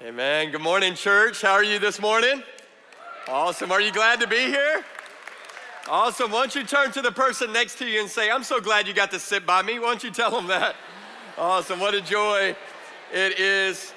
Amen. Good morning, church. How are you this morning? Awesome. Are you glad to be here? Awesome. Why don't you turn to the person next to you and say, I'm so glad you got to sit by me. Why don't you tell them that? Awesome. What a joy it is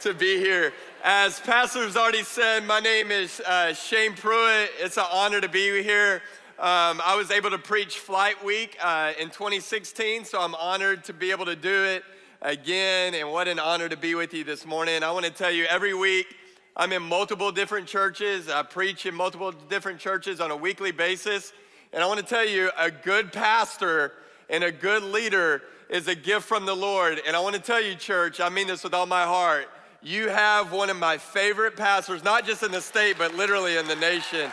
to be here. As Pastor's already said, my name is uh, Shane Pruitt. It's an honor to be here. Um, I was able to preach Flight Week uh, in 2016, so I'm honored to be able to do it again. And what an honor to be with you this morning. I want to tell you, every week I'm in multiple different churches. I preach in multiple different churches on a weekly basis. And I want to tell you, a good pastor and a good leader is a gift from the Lord. And I want to tell you, church, I mean this with all my heart. You have one of my favorite pastors, not just in the state, but literally in the nation.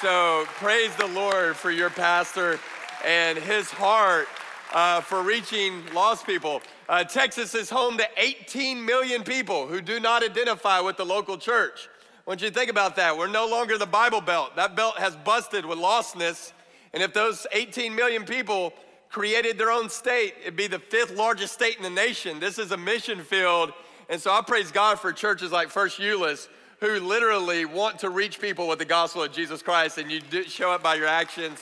So praise the Lord for your pastor and his heart uh, for reaching lost people. Uh, Texas is home to 18 million people who do not identify with the local church. I want you to think about that. We're no longer the Bible Belt. That belt has busted with lostness. And if those 18 million people created their own state, it'd be the fifth largest state in the nation. This is a mission field. And so I praise God for churches like First Euless who literally want to reach people with the gospel of Jesus Christ, and you show up by your actions.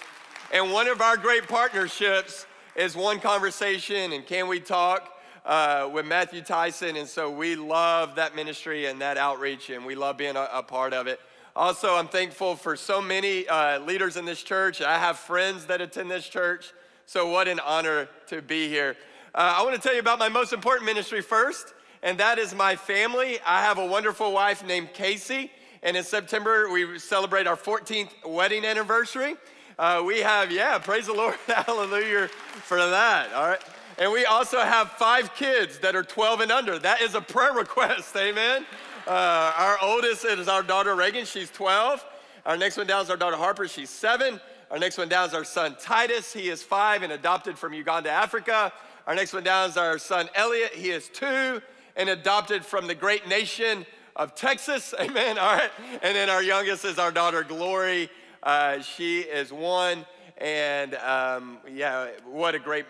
And one of our great partnerships is One Conversation and Can We Talk uh, with Matthew Tyson. And so we love that ministry and that outreach, and we love being a, a part of it. Also, I'm thankful for so many uh, leaders in this church. I have friends that attend this church, so what an honor to be here. Uh, I want to tell you about my most important ministry first and that is my family. I have a wonderful wife named Casey, and in September we celebrate our 14th wedding anniversary. Uh, we have, yeah, praise the Lord, hallelujah for that, all right? And we also have five kids that are 12 and under. That is a prayer request, amen? Uh, our oldest is our daughter Reagan, she's 12. Our next one down is our daughter Harper, she's seven. Our next one down is our son Titus, he is five and adopted from Uganda, Africa. Our next one down is our son Elliot, he is two and adopted from the great nation of Texas. Amen. All right. And then our youngest is our daughter, Glory. Uh, she is one. And um, yeah, what a great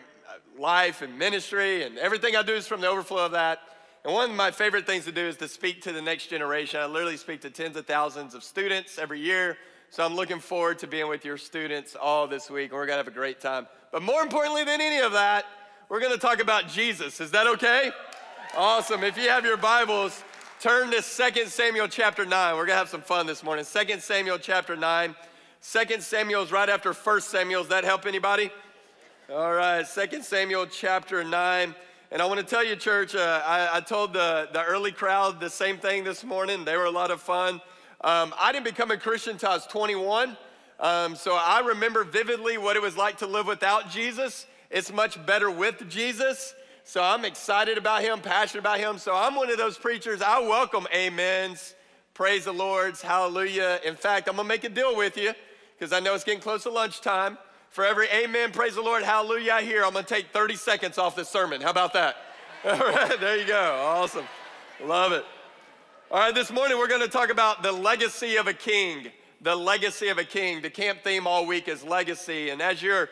life and ministry. And everything I do is from the overflow of that. And one of my favorite things to do is to speak to the next generation. I literally speak to tens of thousands of students every year. So I'm looking forward to being with your students all this week. And we're going to have a great time. But more importantly than any of that, we're going to talk about Jesus. Is that okay? Awesome. If you have your Bibles, turn to 2 Samuel chapter 9. We're going to have some fun this morning. 2 Samuel chapter 9. 2 Samuel is right after First Samuel. Does that help anybody? All right, Second Samuel chapter 9. And I want to tell you, church, uh, I, I, told the, the early crowd the same thing this morning. They were a lot of fun. Um, I didn't become a Christian until I was 21. Um, so I remember vividly what it was like to live without Jesus. It's much better with Jesus. So I'm excited about him, passionate about him. So I'm one of those preachers. I welcome amens, praise the Lord's, hallelujah. In fact, I'm gonna make a deal with you because I know it's getting close to lunchtime. For every amen, praise the Lord, hallelujah I hear, I'm gonna take 30 seconds off this sermon. How about that? All right, there you go. Awesome. Love it. All right, this morning we're gonna talk about the legacy of a king. The legacy of a king. The camp theme all week is legacy. And as you're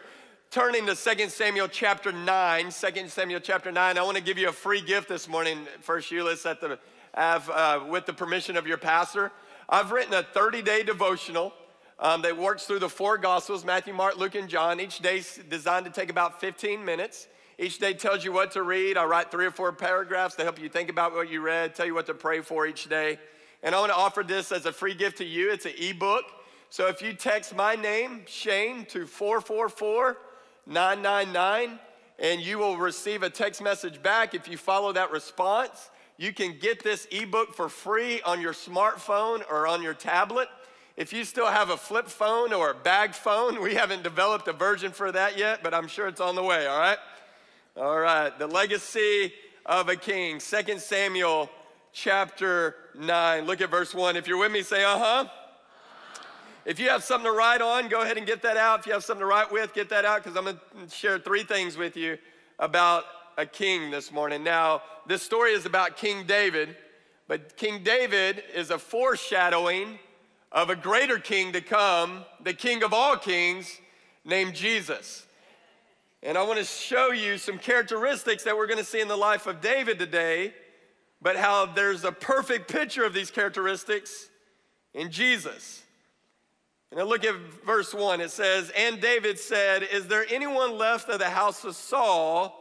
turning to 2 Samuel chapter 9, 2 Samuel chapter 9, I want to give you a free gift this morning. First, Euless at the have, uh, with the permission of your pastor. I've written a 30 day devotional um, that works through the four Gospels Matthew, Mark, Luke, and John. Each day is designed to take about 15 minutes. Each day tells you what to read. I write three or four paragraphs to help you think about what you read, tell you what to pray for each day. And I want to offer this as a free gift to you. It's an ebook. So if you text my name, Shane, to 444 999 and you will receive a text message back if you follow that response. You can get this ebook for free on your smartphone or on your tablet. If you still have a flip phone or a bag phone, we haven't developed a version for that yet, but I'm sure it's on the way, all right? All right, the legacy of a king, 2 Samuel chapter 9. Look at verse 1. If you're with me, say, uh huh. If you have something to write on, go ahead and get that out. If you have something to write with, get that out because I'm going to share three things with you about a king this morning. Now, this story is about King David, but King David is a foreshadowing of a greater king to come, the king of all kings, named Jesus. And I want to show you some characteristics that we're going to see in the life of David today but how there's a perfect picture of these characteristics in Jesus. And now look at verse 1. It says, And David said, Is there anyone left of the house of Saul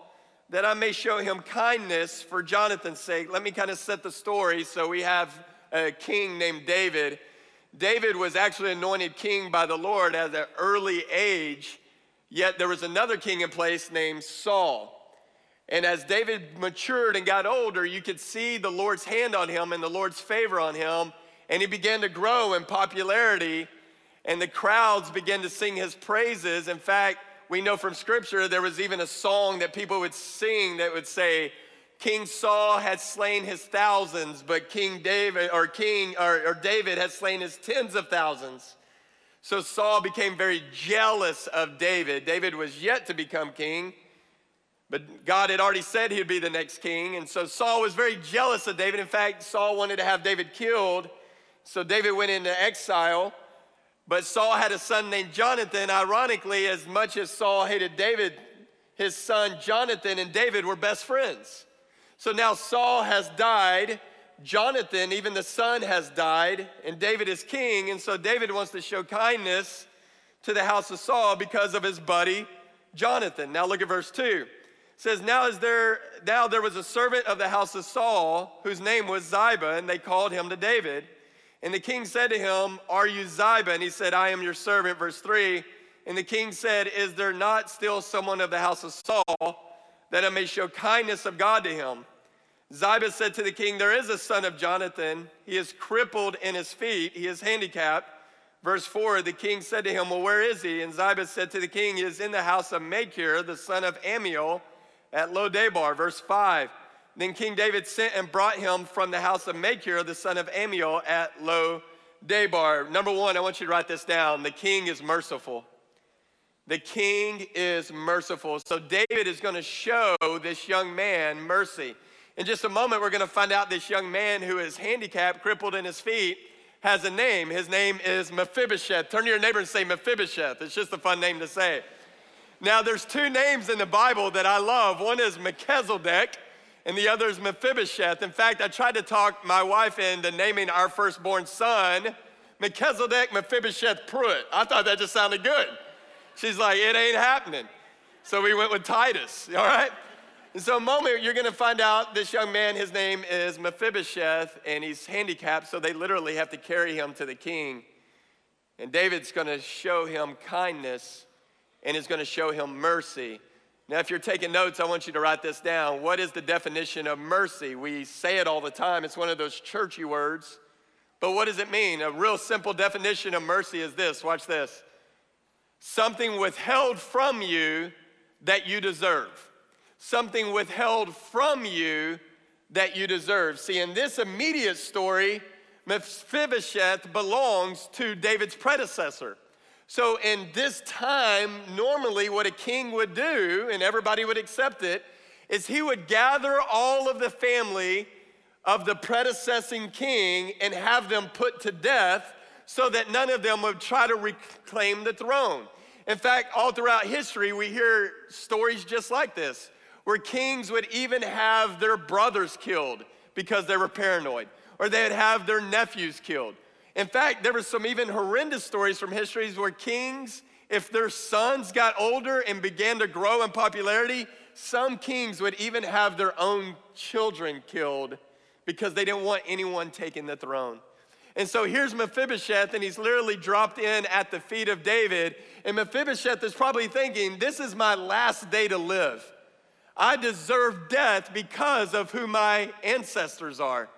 that I may show him kindness for Jonathan's sake? Let me kind of set the story. So we have a king named David. David was actually anointed king by the Lord at an early age, yet there was another king in place named Saul. And as David matured and got older, you could see the Lord's hand on him and the Lord's favor on him, and he began to grow in popularity and the crowds began to sing his praises. In fact, we know from scripture there was even a song that people would sing that would say, King Saul had slain his thousands, but King David or King or, or David had slain his tens of thousands. So Saul became very jealous of David. David was yet to become king, but God had already said he'd be the next king. And so Saul was very jealous of David. In fact, Saul wanted to have David killed. So David went into exile. But Saul had a son named Jonathan. Ironically, as much as Saul hated David, his son Jonathan and David were best friends. So now Saul has died. Jonathan, even the son, has died, and David is king. And so David wants to show kindness to the house of Saul because of his buddy Jonathan. Now look at verse 2. It says, Now is there now there was a servant of the house of Saul whose name was Ziba, and they called him to David. And the king said to him, Are you Ziba? And he said, I am your servant. Verse 3. And the king said, Is there not still someone of the house of Saul that I may show kindness of God to him? Ziba said to the king, There is a son of Jonathan. He is crippled in his feet, he is handicapped. Verse 4 The king said to him, Well, where is he? And Ziba said to the king, He is in the house of Machir, the son of Ammiel, at Lodebar. Verse 5 then King David sent and brought him from the house of Machir, the son of Ammiel, at Lo Debar. Number one, I want you to write this down. The king is merciful. The king is merciful. So David is going to show this young man mercy. In just a moment, we're going to find out this young man who is handicapped, crippled in his feet, has a name. His name is Mephibosheth. Turn to your neighbor and say Mephibosheth. It's just a fun name to say. Now, there's two names in the Bible that I love. One is Melchizedek, and the other is Mephibosheth. In fact, I tried to talk my wife into naming our firstborn son Melchizedek Mephibosheth Pruitt. I thought that just sounded good. She's like, it ain't happening. So we went with Titus, all right? And so, a moment, you're gonna find out this young man, his name is Mephibosheth, and he's handicapped, so they literally have to carry him to the king. And David's gonna show him kindness and is gonna show him mercy. Now, if you're taking notes, I want you to write this down. What is the definition of mercy? We say it all the time, it's one of those churchy words. But what does it mean? A real simple definition of mercy is this watch this something withheld from you that you deserve. Something withheld from you that you deserve. See, in this immediate story, Mephibosheth belongs to David's predecessor. So, in this time, normally what a king would do, and everybody would accept it, is he would gather all of the family of the predecessing king and have them put to death so that none of them would try to reclaim the throne. In fact, all throughout history, we hear stories just like this, where kings would even have their brothers killed because they were paranoid, or they'd have their nephews killed in fact, there were some even horrendous stories from histories where kings, if their sons got older and began to grow in popularity, some kings would even have their own children killed because they didn't want anyone taking the throne. And so here's Mephibosheth, and he's literally dropped in at the feet of David. And Mephibosheth is probably thinking, This is my last day to live. I deserve death because of who my ancestors are.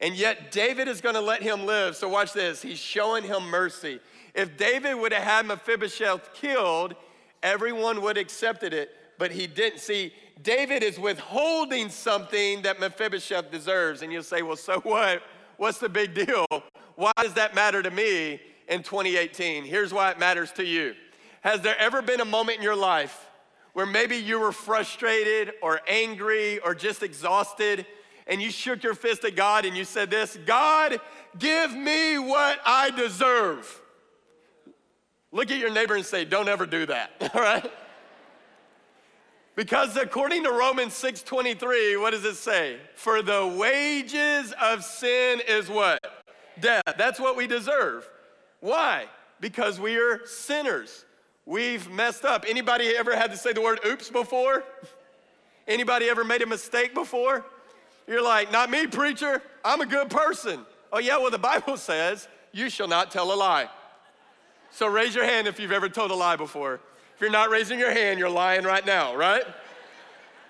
And yet, David is going to let him live. So, watch this. He's showing him mercy. If David would have had Mephibosheth killed, everyone would have accepted it, but he didn't. See, David is withholding something that Mephibosheth deserves. And you'll say, well, so what? What's the big deal? Why does that matter to me in 2018? Here's why it matters to you. Has there ever been a moment in your life where maybe you were frustrated or angry or just exhausted? and you shook your fist at God and you said this God, give me what I deserve. Look at your neighbor and say, Don't ever do that, all right? Because according to Romans 6:23, what does it say? For the wages of sin is what? Death. That's what we deserve. Why? Because we are sinners. We've messed up. Anybody ever had to say the word oops before? Anybody ever made a mistake before? You're like, not me, preacher. I'm a good person. Oh, yeah, well, the Bible says, you shall not tell a lie. So raise your hand if you've ever told a lie before. If you're not raising your hand, you're lying right now, right?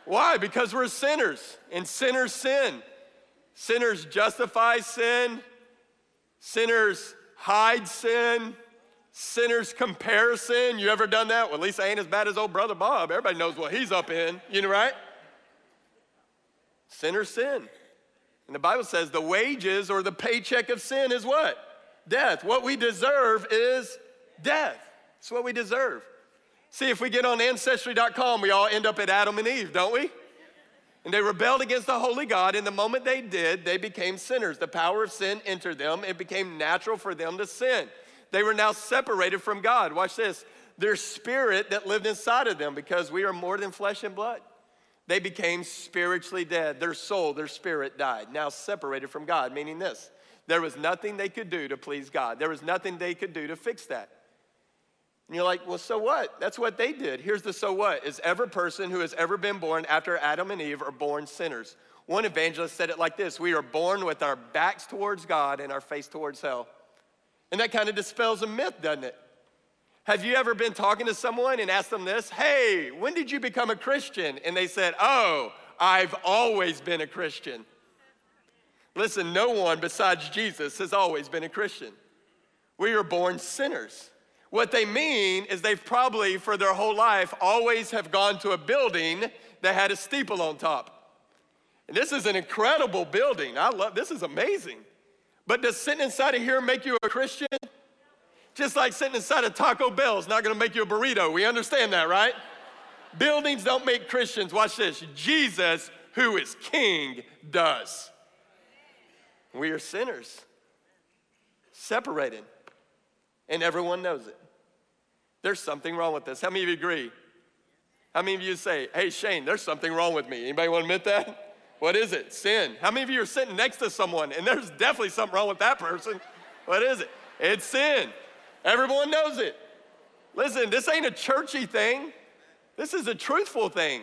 Why? Because we're sinners, and sinners sin. Sinners justify sin, sinners hide sin, sinners compare sin. You ever done that? Well, at least I ain't as bad as old brother Bob. Everybody knows what he's up in, you know, right? Sinners sin. And the Bible says the wages or the paycheck of sin is what? Death. What we deserve is death. It's what we deserve. See, if we get on Ancestry.com, we all end up at Adam and Eve, don't we? And they rebelled against the holy God, and the moment they did, they became sinners. The power of sin entered them. It became natural for them to sin. They were now separated from God. Watch this. Their spirit that lived inside of them, because we are more than flesh and blood they became spiritually dead. Their soul, their spirit died, now separated from God, meaning this there was nothing they could do to please God. There was nothing they could do to fix that. And you're like, well, so what? That's what they did. Here's the so what is every person who has ever been born after Adam and Eve are born sinners. One evangelist said it like this We are born with our backs towards God and our face towards hell. And that kind of dispels a myth, doesn't it? Have you ever been talking to someone and asked them this? Hey, when did you become a Christian? And they said, Oh, I've always been a Christian. Listen, no one besides Jesus has always been a Christian. We are born sinners. What they mean is they've probably, for their whole life, always have gone to a building that had a steeple on top. And this is an incredible building. I love this is amazing. But does sitting inside of here make you a Christian? Just like sitting inside of Taco Bell is not gonna make you a burrito. We understand that, right? Buildings don't make Christians. Watch this. Jesus, who is king, does. We are sinners, separated, and everyone knows it. There's something wrong with this. How many of you agree? How many of you say, hey, Shane, there's something wrong with me? Anybody want to admit that? What is it? Sin. How many of you are sitting next to someone and there's definitely something wrong with that person? What is it? It's sin. Everyone knows it. Listen, this ain't a churchy thing. This is a truthful thing.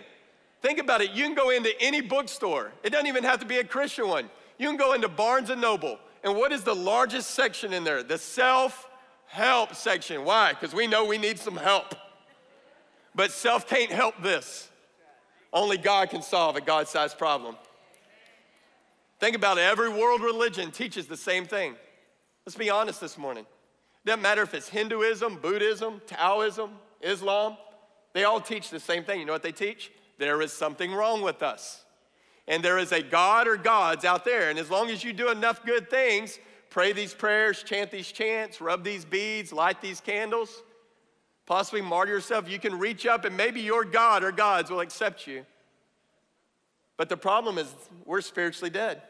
Think about it. You can go into any bookstore. It doesn't even have to be a Christian one. You can go into Barnes and Noble. And what is the largest section in there? The self help section. Why? Because we know we need some help. But self can't help this. Only God can solve a God sized problem. Think about it. Every world religion teaches the same thing. Let's be honest this morning. Doesn't matter if it's Hinduism, Buddhism, Taoism, Islam, they all teach the same thing. You know what they teach? There is something wrong with us. And there is a God or gods out there. And as long as you do enough good things, pray these prayers, chant these chants, rub these beads, light these candles, possibly martyr yourself, you can reach up and maybe your God or gods will accept you. But the problem is we're spiritually dead.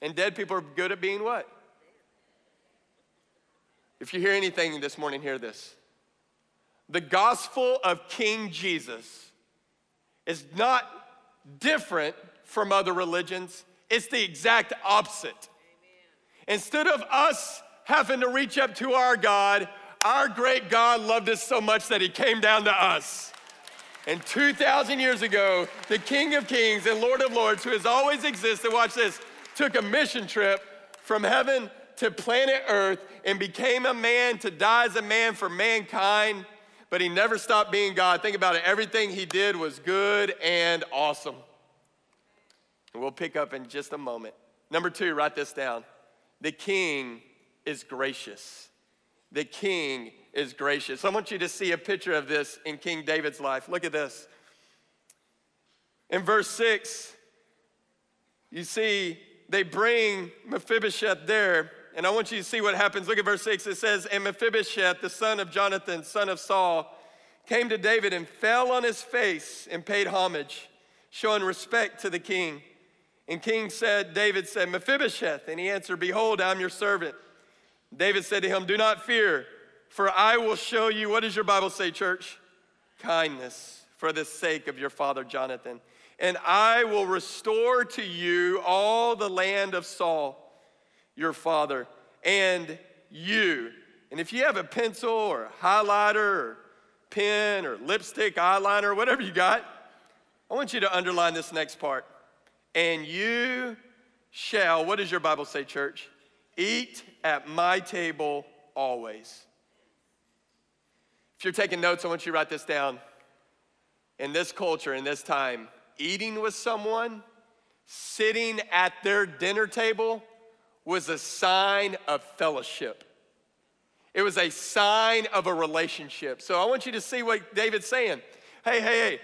And dead people are good at being what? If you hear anything this morning, hear this. The gospel of King Jesus is not different from other religions, it's the exact opposite. Instead of us having to reach up to our God, our great God loved us so much that he came down to us. And 2,000 years ago, the King of Kings and Lord of Lords, who has always existed, watch this, took a mission trip from heaven to planet Earth and became a man to die as a man for mankind, but he never stopped being God. Think about it. Everything he did was good and awesome. And we'll pick up in just a moment. Number two, write this down. The king is gracious. The king is gracious. I want you to see a picture of this in King David's life. Look at this. In verse 6, you see they bring Mephibosheth there and I want you to see what happens. Look at verse 6. It says, And Mephibosheth, the son of Jonathan, son of Saul, came to David and fell on his face and paid homage, showing respect to the king. And king said, David said, Mephibosheth. And he answered, Behold, I'm your servant. David said to him, Do not fear, for I will show you, what does your Bible say, church? Kindness for the sake of your father Jonathan. And I will restore to you all the land of Saul, your father, and you. And if you have a pencil or highlighter or pen or lipstick, eyeliner, whatever you got, I want you to underline this next part. And you shall, what does your Bible say, church? Eat at my table always. If you're taking notes, I want you to write this down. In this culture, in this time, eating with someone, sitting at their dinner table, was a sign of fellowship. It was a sign of a relationship. So I want you to see what David's saying. Hey, hey, hey,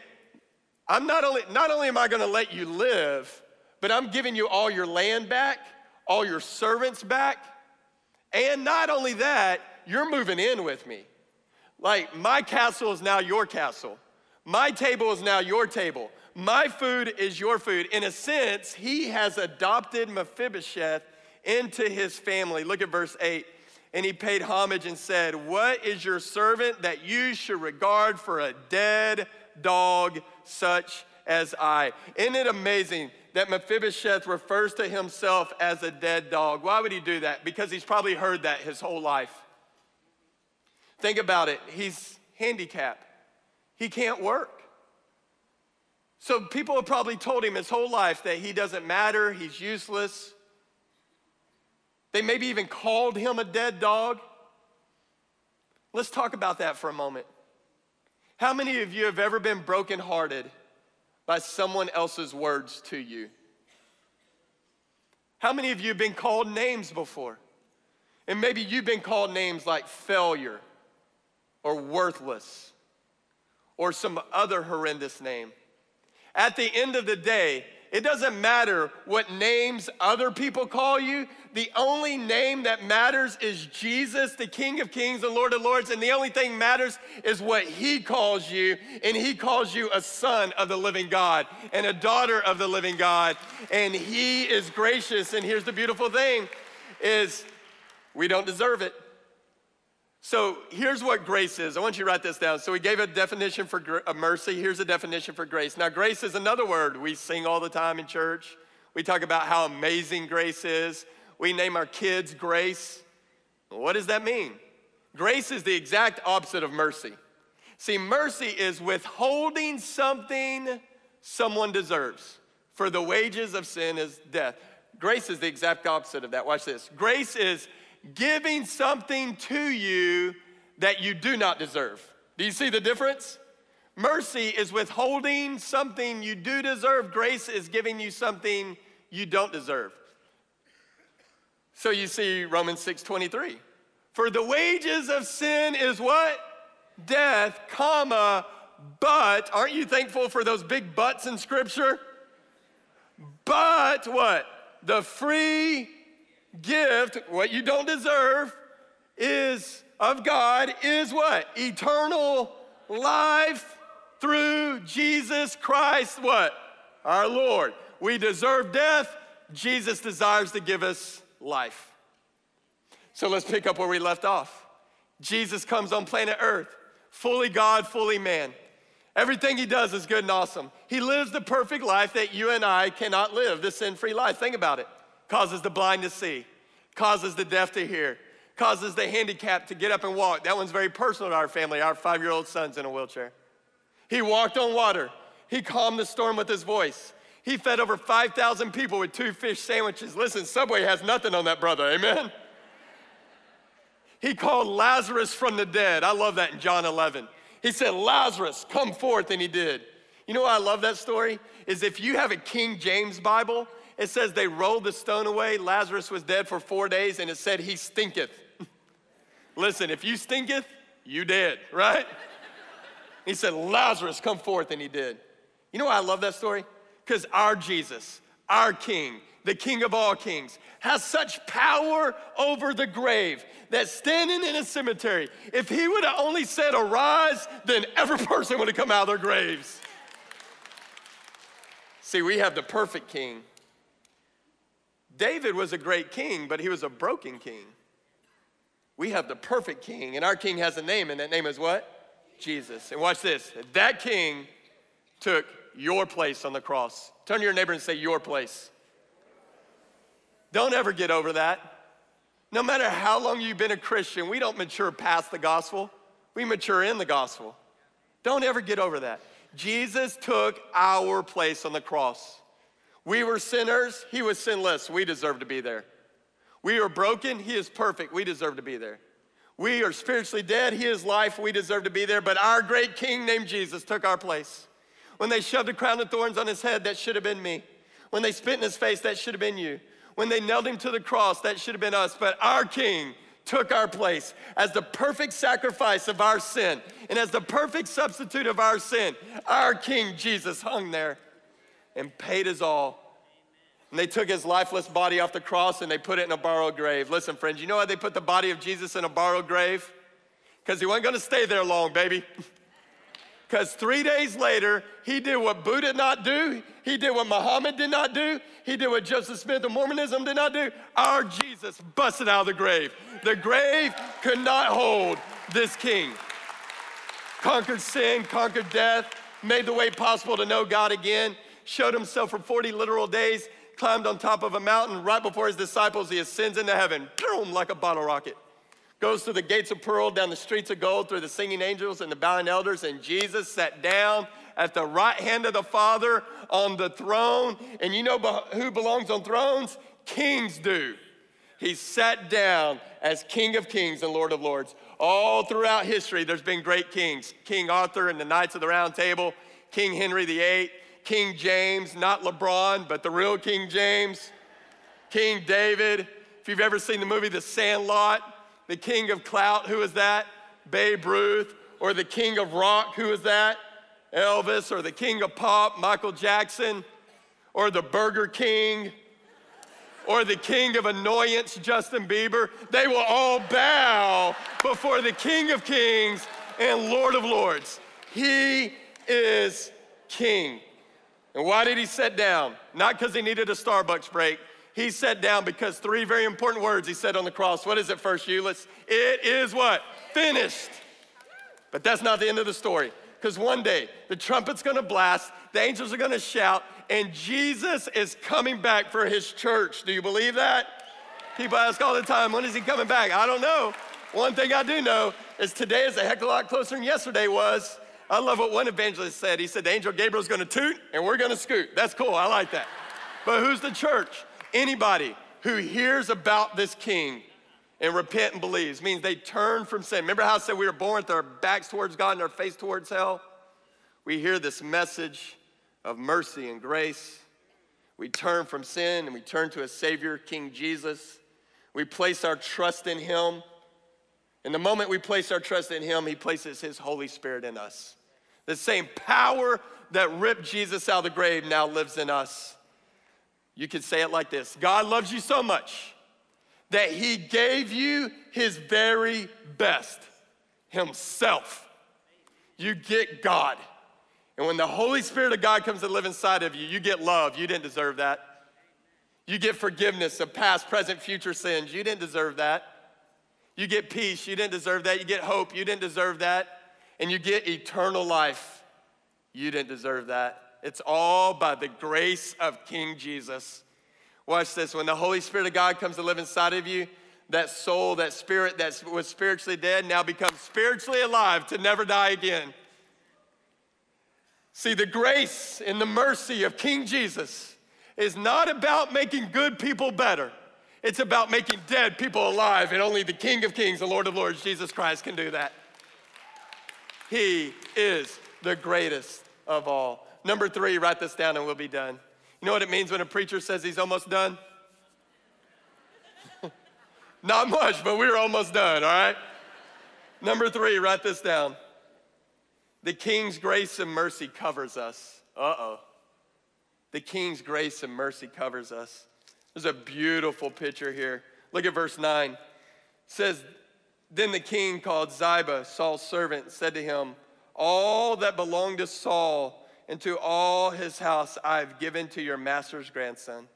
I'm not only, not only am I gonna let you live, but I'm giving you all your land back, all your servants back, and not only that, you're moving in with me. Like, my castle is now your castle. My table is now your table. My food is your food. In a sense, he has adopted Mephibosheth into his family. Look at verse 8. And he paid homage and said, What is your servant that you should regard for a dead dog such as I? Isn't it amazing that Mephibosheth refers to himself as a dead dog? Why would he do that? Because he's probably heard that his whole life. Think about it. He's handicapped, he can't work. So people have probably told him his whole life that he doesn't matter, he's useless. They maybe even called him a dead dog. Let's talk about that for a moment. How many of you have ever been brokenhearted by someone else's words to you? How many of you have been called names before? And maybe you've been called names like failure or worthless or some other horrendous name. At the end of the day, it doesn't matter what names other people call you. The only name that matters is Jesus, the King of Kings and Lord of Lords. And the only thing matters is what He calls you. And He calls you a son of the living God and a daughter of the living God. And He is gracious. And here's the beautiful thing is we don't deserve it. So here's what grace is. I want you to write this down. So we gave a definition for gr- uh, mercy. Here's a definition for grace. Now, grace is another word we sing all the time in church. We talk about how amazing grace is. We name our kids grace. What does that mean? Grace is the exact opposite of mercy. See, mercy is withholding something someone deserves. For the wages of sin is death. Grace is the exact opposite of that. Watch this. Grace is giving something to you that you do not deserve. Do you see the difference? Mercy is withholding something you do deserve. Grace is giving you something you don't deserve. So you see Romans 6:23. For the wages of sin is what? Death, comma, but aren't you thankful for those big buts in scripture? But what? The free gift, what you don't deserve, is of God is what? Eternal life through Jesus Christ, what? Our Lord. We deserve death. Jesus desires to give us life. So let's pick up where we left off. Jesus comes on planet Earth, fully God, fully man. Everything he does is good and awesome. He lives the perfect life that you and I cannot live, the sin free life. Think about it causes the blind to see, causes the deaf to hear, causes the handicapped to get up and walk. That one's very personal to our family. Our five year old son's in a wheelchair. He walked on water, he calmed the storm with his voice. He fed over 5,000 people with two fish sandwiches. Listen, Subway has nothing on that brother, amen? He called Lazarus from the dead. I love that in John 11. He said, Lazarus, come forth, and he did. You know why I love that story? Is if you have a King James Bible, it says they rolled the stone away. Lazarus was dead for four days, and it said he stinketh. Listen, if you stinketh, you dead, right? he said, Lazarus, come forth, and he did. You know why I love that story? Because our Jesus, our King, the King of all kings, has such power over the grave that standing in a cemetery, if he would have only said arise, then every person would have come out of their graves. See, we have the perfect king David was a great king, but he was a broken king. We have the perfect king, and our king has a name, and that name is what? Jesus. And watch this that king took your place on the cross. Turn to your neighbor and say, Your place. Don't ever get over that. No matter how long you've been a Christian, we don't mature past the gospel, we mature in the gospel. Don't ever get over that. Jesus took our place on the cross. We were sinners, he was sinless. We deserve to be there. We are broken, he is perfect. We deserve to be there. We are spiritually dead, he is life. We deserve to be there. But our great king named Jesus took our place. When they shoved a crown of thorns on his head, that should have been me. When they spit in his face, that should have been you. When they nailed him to the cross, that should have been us. But our king took our place as the perfect sacrifice of our sin and as the perfect substitute of our sin. Our king Jesus hung there and paid us all. And they took his lifeless body off the cross and they put it in a borrowed grave. Listen, friends, you know why they put the body of Jesus in a borrowed grave? Because he wasn't gonna stay there long, baby. Because three days later, he did what Buddha did not do, he did what Muhammad did not do, he did what Joseph Smith of Mormonism did not do. Our Jesus busted out of the grave. The grave could not hold this king. Conquered sin, conquered death, made the way possible to know God again, showed himself for 40 literal days, climbed on top of a mountain right before his disciples. He ascends into heaven, boom, like a bottle rocket goes through the gates of pearl, down the streets of gold, through the singing angels and the bowing elders, and Jesus sat down at the right hand of the Father on the throne. And you know who belongs on thrones? Kings do. He sat down as King of Kings and Lord of Lords. All throughout history, there's been great kings King Arthur and the Knights of the Round Table, King Henry VIII, King James, not LeBron, but the real King James, King David. If you've ever seen the movie The Sandlot, the king of clout, who is that? Babe Ruth. Or the king of rock, who is that? Elvis. Or the king of pop, Michael Jackson. Or the Burger King. Or the king of annoyance, Justin Bieber. They will all bow before the king of kings and lord of lords. He is king. And why did he sit down? Not because he needed a Starbucks break, he sat down because three very important words he said on the cross. What is it first, Euless? It is what? Finished. But that's not the end of the story. Because one day the trumpet's gonna blast, the angels are gonna shout, and Jesus is coming back for his church. Do you believe that? People ask all the time, when is he coming back? I don't know. One thing I do know is today is a heck of a lot closer than yesterday was. I love what one evangelist said. He said, the angel Gabriel's gonna toot and we're gonna scoot. That's cool, I like that. But who's the church? Anybody who hears about this king and repent and believes means they turn from sin. Remember how I said we were born with our backs towards God and our face towards hell? We hear this message of mercy and grace. We turn from sin and we turn to a Savior, King Jesus. We place our trust in Him. And the moment we place our trust in Him, He places His Holy Spirit in us. The same power that ripped Jesus out of the grave now lives in us. You could say it like this God loves you so much that he gave you his very best, himself. You get God. And when the Holy Spirit of God comes to live inside of you, you get love. You didn't deserve that. You get forgiveness of past, present, future sins. You didn't deserve that. You get peace. You didn't deserve that. You get hope. You didn't deserve that. And you get eternal life. You didn't deserve that. It's all by the grace of King Jesus. Watch this. When the Holy Spirit of God comes to live inside of you, that soul, that spirit that was spiritually dead now becomes spiritually alive to never die again. See, the grace and the mercy of King Jesus is not about making good people better. It's about making dead people alive, and only the King of Kings, the Lord of Lords, Jesus Christ, can do that. He is the greatest of all. Number three, write this down and we'll be done. You know what it means when a preacher says he's almost done? Not much, but we're almost done, all right? Number three, write this down. The King's grace and mercy covers us. Uh oh. The King's grace and mercy covers us. There's a beautiful picture here. Look at verse 9. It says, Then the king called Ziba, Saul's servant, and said to him, All that belonged to Saul and to all his house I have given to your master's grandson.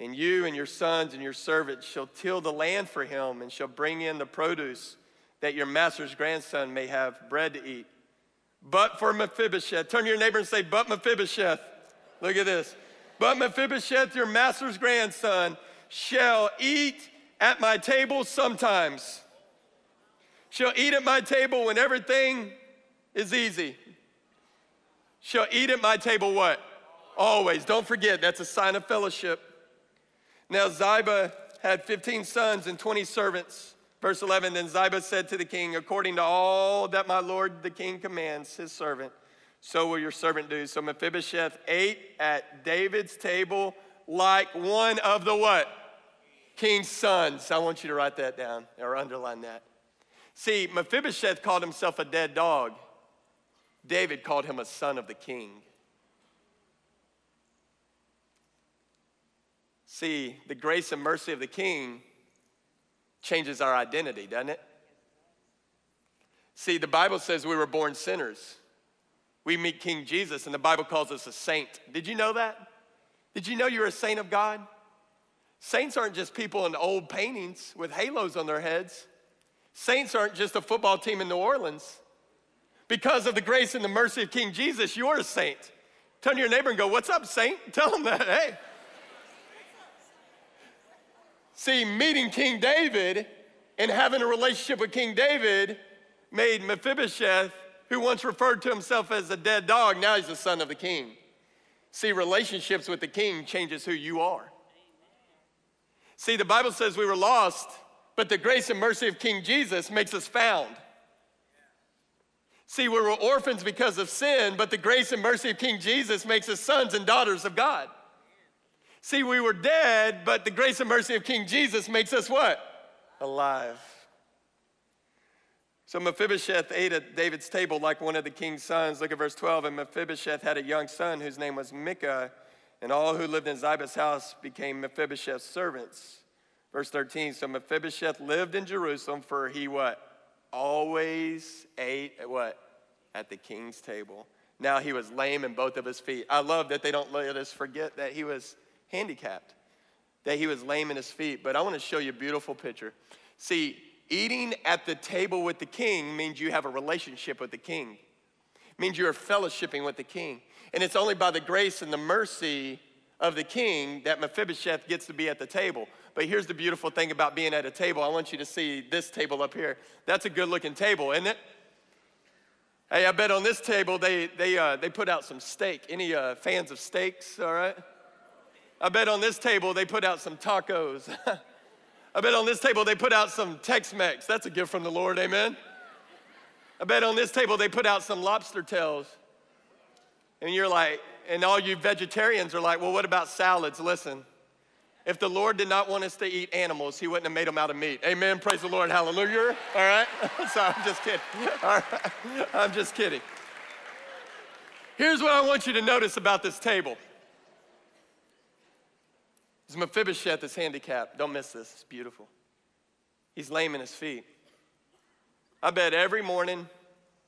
And you and your sons and your servants shall till the land for him and shall bring in the produce that your master's grandson may have bread to eat. but for Mephibosheth. Turn to your neighbor and say, but Mephibosheth. Look at this. But Mephibosheth, your master's grandson, shall eat at my table sometimes. She'll eat at my table when everything is easy. She'll eat at my table what? Always. Don't forget, that's a sign of fellowship. Now, Ziba had 15 sons and 20 servants. Verse 11 Then Ziba said to the king, According to all that my lord the king commands his servant, so will your servant do. So Mephibosheth ate at David's table like one of the what? King's sons. I want you to write that down or underline that. See, Mephibosheth called himself a dead dog. David called him a son of the king. See, the grace and mercy of the king changes our identity, doesn't it? See, the Bible says we were born sinners. We meet King Jesus, and the Bible calls us a saint. Did you know that? Did you know you're a saint of God? Saints aren't just people in old paintings with halos on their heads. Saints aren't just a football team in New Orleans. Because of the grace and the mercy of King Jesus, you're a saint. Turn to your neighbor and go, What's up, saint? Tell them that, hey. See, meeting King David and having a relationship with King David made Mephibosheth, who once referred to himself as a dead dog, now he's the son of the king. See, relationships with the king changes who you are. See, the Bible says we were lost, but the grace and mercy of King Jesus makes us found. See, we were orphans because of sin, but the grace and mercy of King Jesus makes us sons and daughters of God. See, we were dead, but the grace and mercy of King Jesus makes us what? Alive. So Mephibosheth ate at David's table like one of the king's sons. Look at verse 12. And Mephibosheth had a young son whose name was Micah, and all who lived in Ziba's house became Mephibosheth's servants. Verse 13. So Mephibosheth lived in Jerusalem, for he what? Always ate at what? At the king's table. Now he was lame in both of his feet. I love that they don't let us forget that he was handicapped, that he was lame in his feet. But I want to show you a beautiful picture. See, eating at the table with the king means you have a relationship with the king, it means you're fellowshipping with the king. And it's only by the grace and the mercy of the king that Mephibosheth gets to be at the table. But here's the beautiful thing about being at a table. I want you to see this table up here. That's a good looking table, isn't it? Hey, I bet on this table they, they, uh, they put out some steak. Any uh, fans of steaks, all right? I bet on this table they put out some tacos. I bet on this table they put out some Tex Mex. That's a gift from the Lord, amen? I bet on this table they put out some lobster tails. And you're like, and all you vegetarians are like, well, what about salads? Listen, if the Lord did not want us to eat animals, He wouldn't have made them out of meat. Amen. Praise the Lord. Hallelujah. All right. Sorry, I'm just kidding. All right. I'm just kidding. Here's what I want you to notice about this table. Is Mephibosheth is handicapped. Don't miss this. It's beautiful. He's lame in his feet. I bet every morning,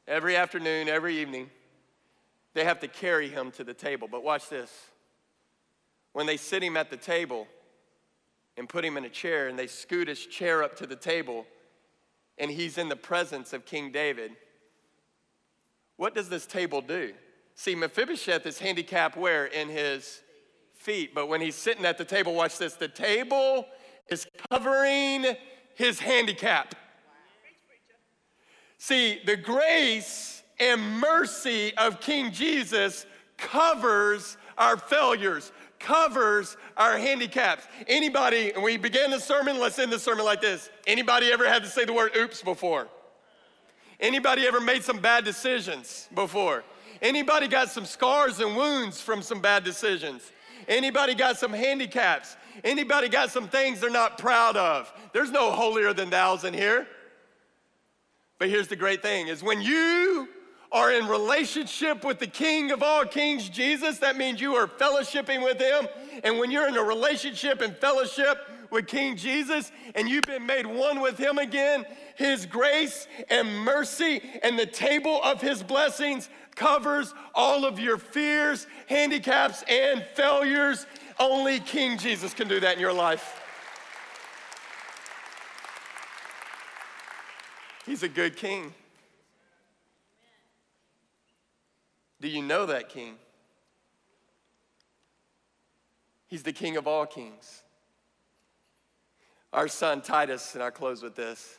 every afternoon, every evening, they have to carry him to the table. But watch this. When they sit him at the table and put him in a chair and they scoot his chair up to the table and he's in the presence of King David, what does this table do? See, Mephibosheth is handicapped where? In his feet. But when he's sitting at the table, watch this the table is covering his handicap. See, the grace and mercy of King Jesus covers our failures, covers our handicaps. Anybody, and we began the sermon, let's end the sermon like this. Anybody ever had to say the word oops before? Anybody ever made some bad decisions before? Anybody got some scars and wounds from some bad decisions? Anybody got some handicaps? Anybody got some things they're not proud of? There's no holier than thou's in here. But here's the great thing is when you are in relationship with the King of all kings, Jesus, that means you are fellowshipping with him. And when you're in a relationship and fellowship with King Jesus and you've been made one with him again, his grace and mercy and the table of his blessings covers all of your fears, handicaps, and failures. Only King Jesus can do that in your life. He's a good king. Do you know that king? He's the king of all kings. Our son Titus, and I'll close with this,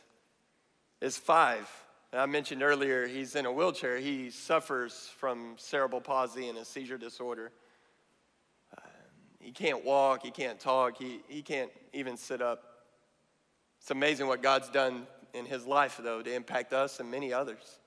is five. And I mentioned earlier, he's in a wheelchair. He suffers from cerebral palsy and a seizure disorder. Uh, he can't walk, he can't talk, he, he can't even sit up. It's amazing what God's done in his life, though, to impact us and many others.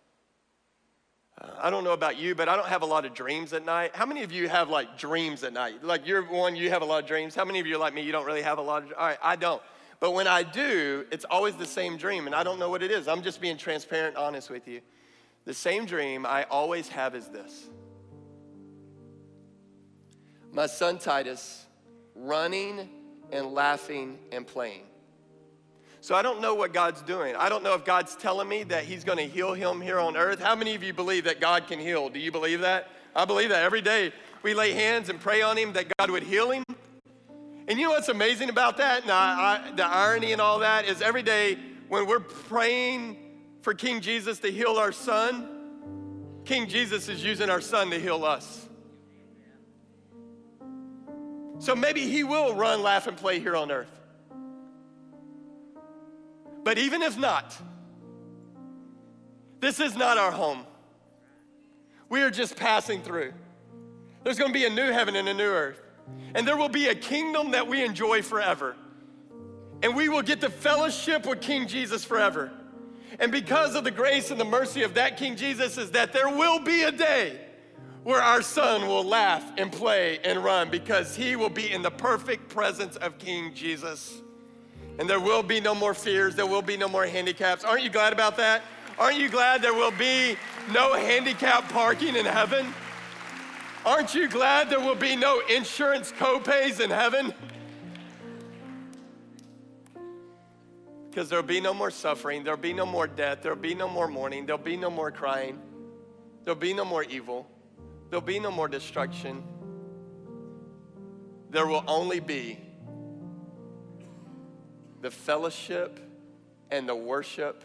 I don't know about you, but I don't have a lot of dreams at night. How many of you have like dreams at night? Like you're one, you have a lot of dreams. How many of you are like me? You don't really have a lot of. All right, I don't. But when I do, it's always the same dream, and I don't know what it is. I'm just being transparent, honest with you. The same dream I always have is this my son Titus running and laughing and playing. So I don't know what God's doing. I don't know if God's telling me that He's going to heal him here on earth. How many of you believe that God can heal? Do you believe that? I believe that every day we lay hands and pray on him that God would heal him. And you know what's amazing about that? I, the irony and all that is every day when we're praying for King Jesus to heal our son, King Jesus is using our son to heal us. So maybe he will run, laugh, and play here on earth. But even if not, this is not our home. We are just passing through. There's gonna be a new heaven and a new earth and there will be a kingdom that we enjoy forever. And we will get to fellowship with King Jesus forever. And because of the grace and the mercy of that King Jesus, is that there will be a day where our son will laugh and play and run because he will be in the perfect presence of King Jesus. And there will be no more fears, there will be no more handicaps. Aren't you glad about that? Aren't you glad there will be no handicap parking in heaven? Aren't you glad there will be no insurance copays in heaven? Because there'll be no more suffering, there'll be no more death, there'll be no more mourning, there'll be no more crying, there'll be no more evil, there'll be no more destruction. There will only be the fellowship and the worship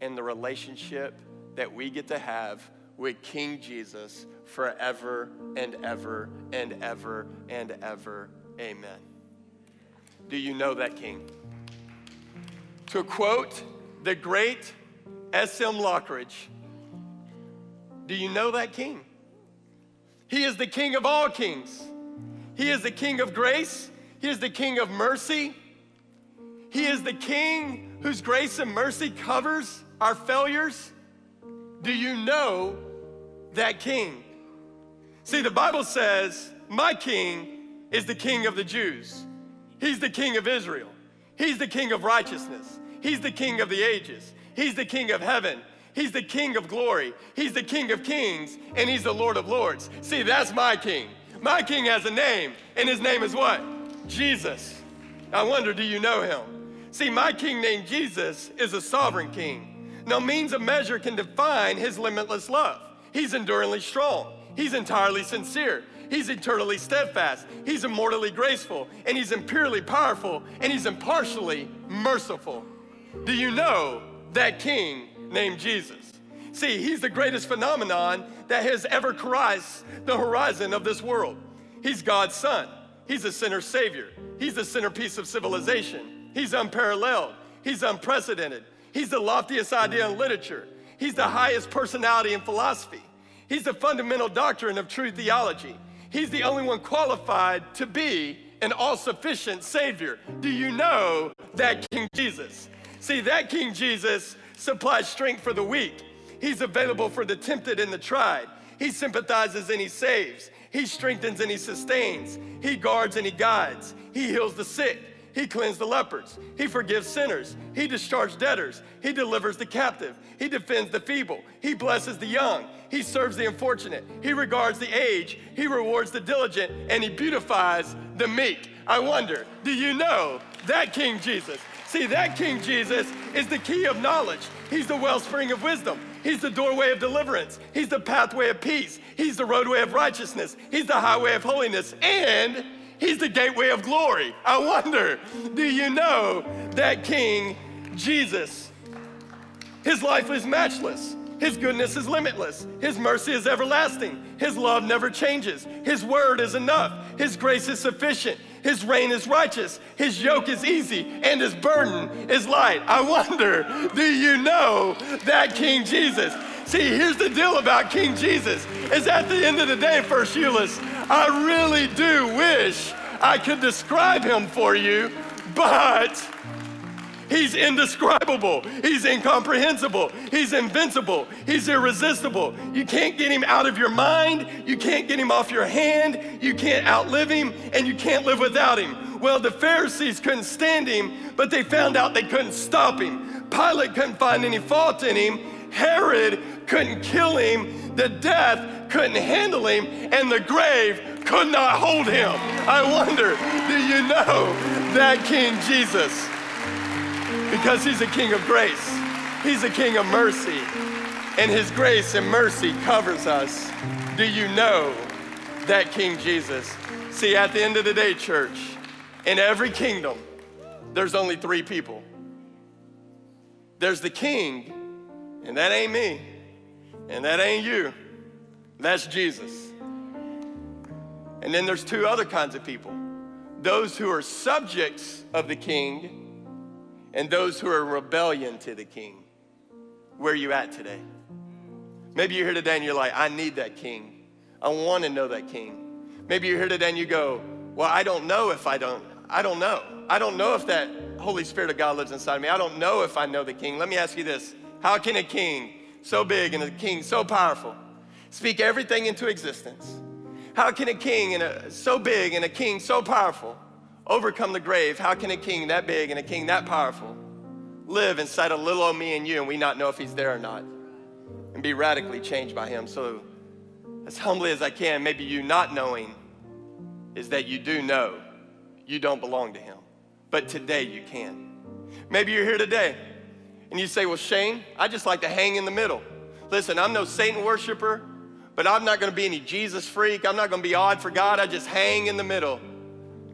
and the relationship that we get to have with King Jesus forever and ever and ever and ever. Amen. Do you know that King? To quote the great S.M. Lockridge, do you know that King? He is the King of all kings. He is the King of grace. He is the King of mercy. He is the King whose grace and mercy covers our failures. Do you know that king. See, the Bible says, My king is the king of the Jews. He's the king of Israel. He's the king of righteousness. He's the king of the ages. He's the king of heaven. He's the king of glory. He's the king of kings, and he's the Lord of lords. See, that's my king. My king has a name, and his name is what? Jesus. I wonder, do you know him? See, my king named Jesus is a sovereign king. No means of measure can define his limitless love. He's enduringly strong. He's entirely sincere. He's eternally steadfast. He's immortally graceful. And he's imperially powerful. And he's impartially merciful. Do you know that king named Jesus? See, he's the greatest phenomenon that has ever crossed the horizon of this world. He's God's son. He's a sinner savior. He's the centerpiece of civilization. He's unparalleled. He's unprecedented. He's the loftiest idea in literature. He's the highest personality in philosophy. He's the fundamental doctrine of true theology. He's the only one qualified to be an all sufficient Savior. Do you know that King Jesus? See, that King Jesus supplies strength for the weak. He's available for the tempted and the tried. He sympathizes and he saves. He strengthens and he sustains. He guards and he guides. He heals the sick. He cleansed the lepers. He forgives sinners. He discharges debtors. He delivers the captive. He defends the feeble. He blesses the young. He serves the unfortunate. He regards the aged. He rewards the diligent. And he beautifies the meek. I wonder, do you know that King Jesus? See, that King Jesus is the key of knowledge. He's the wellspring of wisdom. He's the doorway of deliverance. He's the pathway of peace. He's the roadway of righteousness. He's the highway of holiness. And He's the gateway of glory. I wonder, do you know that King Jesus? His life is matchless. His goodness is limitless. His mercy is everlasting. His love never changes. His word is enough. His grace is sufficient. His reign is righteous. His yoke is easy and his burden is light. I wonder, do you know that King Jesus? See, here's the deal about King Jesus is at the end of the day, First Euless, I really do wish I could describe him for you, but He's indescribable. He's incomprehensible. He's invincible. He's irresistible. You can't get him out of your mind. You can't get him off your hand. You can't outlive him, and you can't live without him. Well, the Pharisees couldn't stand him, but they found out they couldn't stop him. Pilate couldn't find any fault in him. Herod couldn't kill him. The death couldn't handle him, and the grave could not hold him. I wonder, do you know that King Jesus? because he's a king of grace. He's a king of mercy. And his grace and mercy covers us. Do you know that King Jesus? See, at the end of the day, church, in every kingdom, there's only three people there's the king, and that ain't me, and that ain't you. That's Jesus. And then there's two other kinds of people those who are subjects of the king and those who are rebellion to the king. Where are you at today? Maybe you're here today and you're like, I need that king. I want to know that king. Maybe you're here today and you go, Well, I don't know if I don't. I don't know. I don't know if that Holy Spirit of God lives inside of me. I don't know if I know the king. Let me ask you this How can a king so big and a king so powerful speak everything into existence? How can a king and a, so big and a king so powerful overcome the grave, how can a king that big and a king that powerful live inside of little old me and you and we not know if he's there or not and be radically changed by him? So, as humbly as I can, maybe you not knowing is that you do know you don't belong to him. But today you can. Maybe you're here today and you say, Well, Shane, I just like to hang in the middle. Listen, I'm no Satan worshiper, but I'm not to be any Jesus freak. I'm not to be odd for God. I just hang in the middle.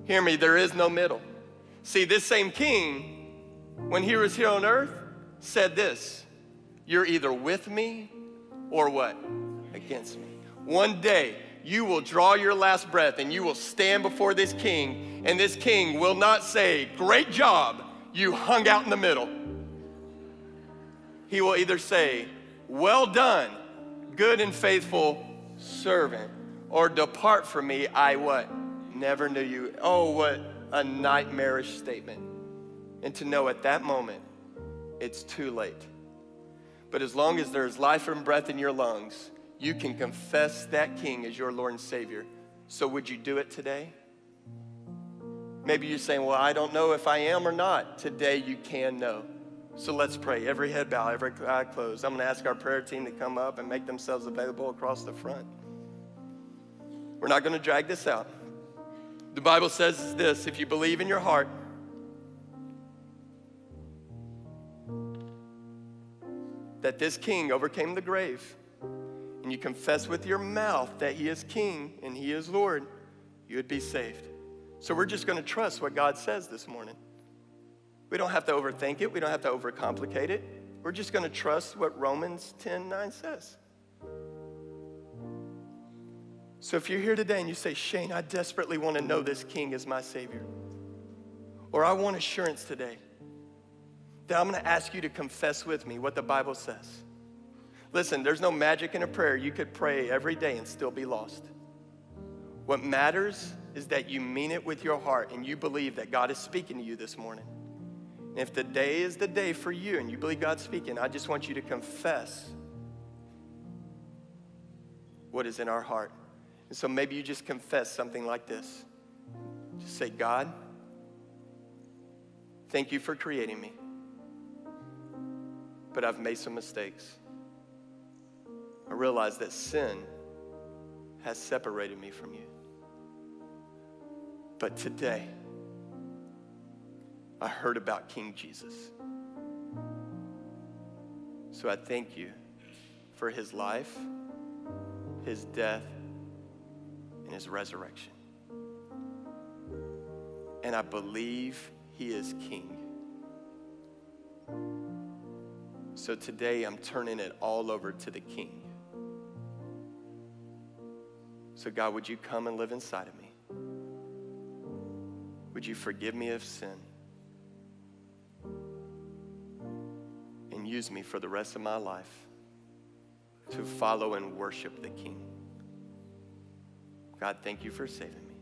Hear me, there is no middle. See, this same king, when he was here on earth, said this You're either with me or what? Against me. One day, you will draw your last breath and you will stand before this king, and this king will not say, Great job, you hung out in the middle. He will either say, Well done, good and faithful servant, or depart from me, I what? never knew you. Oh, what a nightmarish statement. And to know at that moment, it's too late. But as long as there's life and breath in your lungs, you can confess that King as your Lord and Savior. So, would you do it today? Maybe you're saying, Well, I don't know if I am or not. Today, you can know. So, let's pray. Every head bow, every eye closed. I'm going to ask our prayer team to come up and make themselves available across the front. We're not going to drag this out. The Bible says this if you believe in your heart, that this king overcame the grave, and you confess with your mouth that he is king and he is Lord, you would be saved. So we're just going to trust what God says this morning. We don't have to overthink it, we don't have to overcomplicate it. We're just going to trust what Romans 10 9 says. So if you're here today and you say, Shane, I desperately want to know this King as my Savior, or I want assurance today, then I'm going to ask you to confess with me what the Bible says. Listen, there's no magic in a prayer. You could pray every day and still be lost. What matters is that you mean it with your heart and you believe that God is speaking to you this morning. And if the day is the day for you and you believe God's speaking, I just want you to confess what is in our heart. And so maybe you just confess something like this. Just say, God, thank you for creating me, but I've made some mistakes. I realize that sin has separated me from you. But today, I heard about King Jesus. So I thank you for his life, his death, and his resurrection. And I believe he is king. So today I'm turning it all over to the King. So, God, would you come and live inside of me? Would you forgive me of sin? Use me for the rest of my life to follow and worship the King. God, thank you for saving me.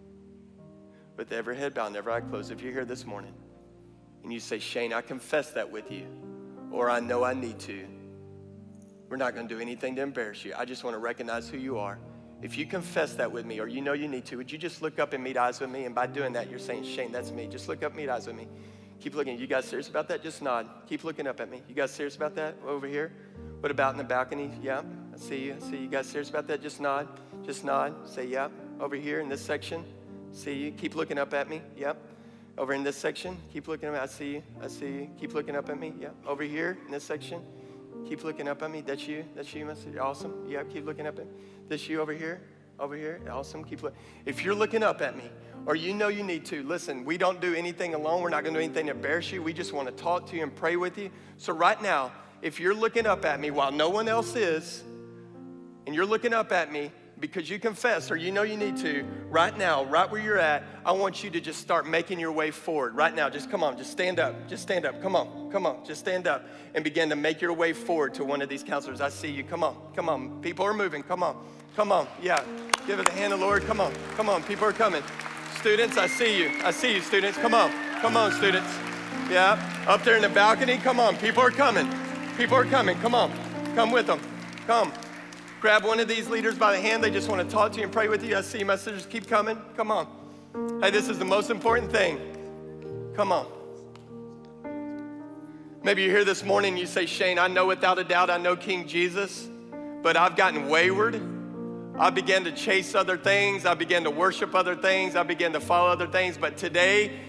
With every head bowed every eye closed, if you're here this morning and you say, Shane, I confess that with you, or I know I need to, we're not going to do anything to embarrass you. I just want to recognize who you are. If you confess that with me, or you know you need to, would you just look up and meet eyes with me? And by doing that, you're saying, Shane, that's me. Just look up, meet eyes with me. Keep looking. You guys serious about that? Just nod. Keep looking up at me. You guys serious about that? Over here? What about in the balcony? Yeah, I see you. I see you guys serious about that? Just nod. Just nod. Say, yeah. Over here in this section. See you. Keep looking up at me. Yep. Over in this section. Keep looking at me. I see you. I see you. Keep looking up at me. Yep. Over here in this section. Keep looking up at me. That's you. That's you, Mr. Awesome. Yeah, keep looking up at me. This you over here. Over here. Awesome. Keep looking. If you're looking up at me, or you know you need to, listen, we don't do anything alone. We're not going to do anything to embarrass you. We just want to talk to you and pray with you. So, right now, if you're looking up at me while no one else is, and you're looking up at me, because you confess or you know you need to, right now, right where you're at, I want you to just start making your way forward. Right now, just come on, just stand up. Just stand up. Come on, come on, just stand up and begin to make your way forward to one of these counselors. I see you. Come on, come on. People are moving. Come on, come on. Yeah, give it the hand of the Lord. Come on, come on. People are coming. Students, I see you. I see you, students. Come on, come on, students. Yeah, up there in the balcony. Come on, people are coming. People are coming. Come on, come with them. Come. Grab one of these leaders by the hand. They just want to talk to you and pray with you. I see messages keep coming. Come on. Hey, this is the most important thing. Come on. Maybe you're here this morning and you say, Shane, I know without a doubt I know King Jesus, but I've gotten wayward. I began to chase other things. I began to worship other things. I began to follow other things. But today,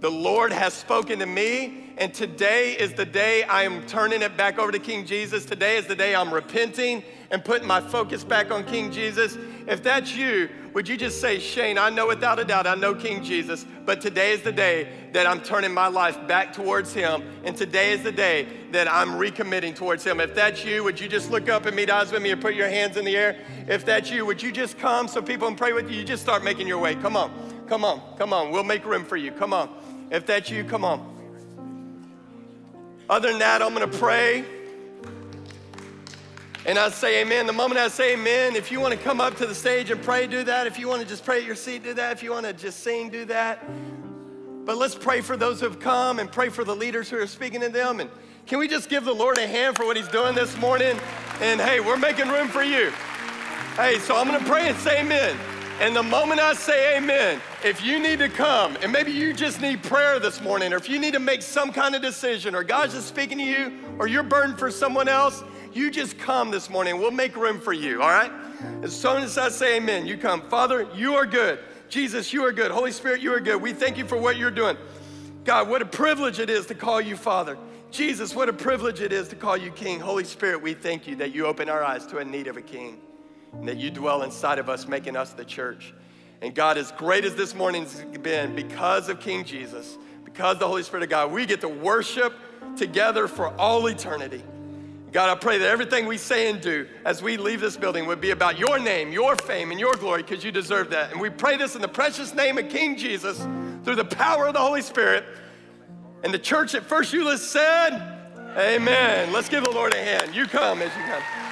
the Lord has spoken to me, and today is the day I am turning it back over to King Jesus. Today is the day I'm repenting and putting my focus back on King Jesus. If that's you, would you just say, Shane, I know without a doubt I know King Jesus, but today is the day that I'm turning my life back towards Him, and today is the day that I'm recommitting towards Him. If that's you, would you just look up and meet eyes with me and put your hands in the air? If that's you, would you just come so people can pray with you? You just start making your way. Come on, come on, come on. We'll make room for you. Come on. If that's you, come on. Other than that, I'm gonna pray. And I say amen. The moment I say amen, if you want to come up to the stage and pray, do that. If you want to just pray at your seat, do that. If you want to just sing, do that. But let's pray for those who have come and pray for the leaders who are speaking to them. And can we just give the Lord a hand for what He's doing this morning? And hey, we're making room for you. Hey, so I'm going to pray and say amen. And the moment I say amen, if you need to come, and maybe you just need prayer this morning, or if you need to make some kind of decision, or God's just speaking to you, or you're burdened for someone else, you just come this morning. We'll make room for you, all right? As soon as I say amen, you come. Father, you are good. Jesus, you are good. Holy Spirit, you are good. We thank you for what you're doing. God, what a privilege it is to call you Father. Jesus, what a privilege it is to call you King. Holy Spirit, we thank you that you open our eyes to a need of a King and that you dwell inside of us, making us the church. And God, as great as this morning's been, because of King Jesus, because the Holy Spirit of God, we get to worship together for all eternity. God, I pray that everything we say and do as we leave this building would be about your name, your fame, and your glory because you deserve that. And we pray this in the precious name of King Jesus through the power of the Holy Spirit. And the church at First Euless said, Amen. Let's give the Lord a hand. You come as you come.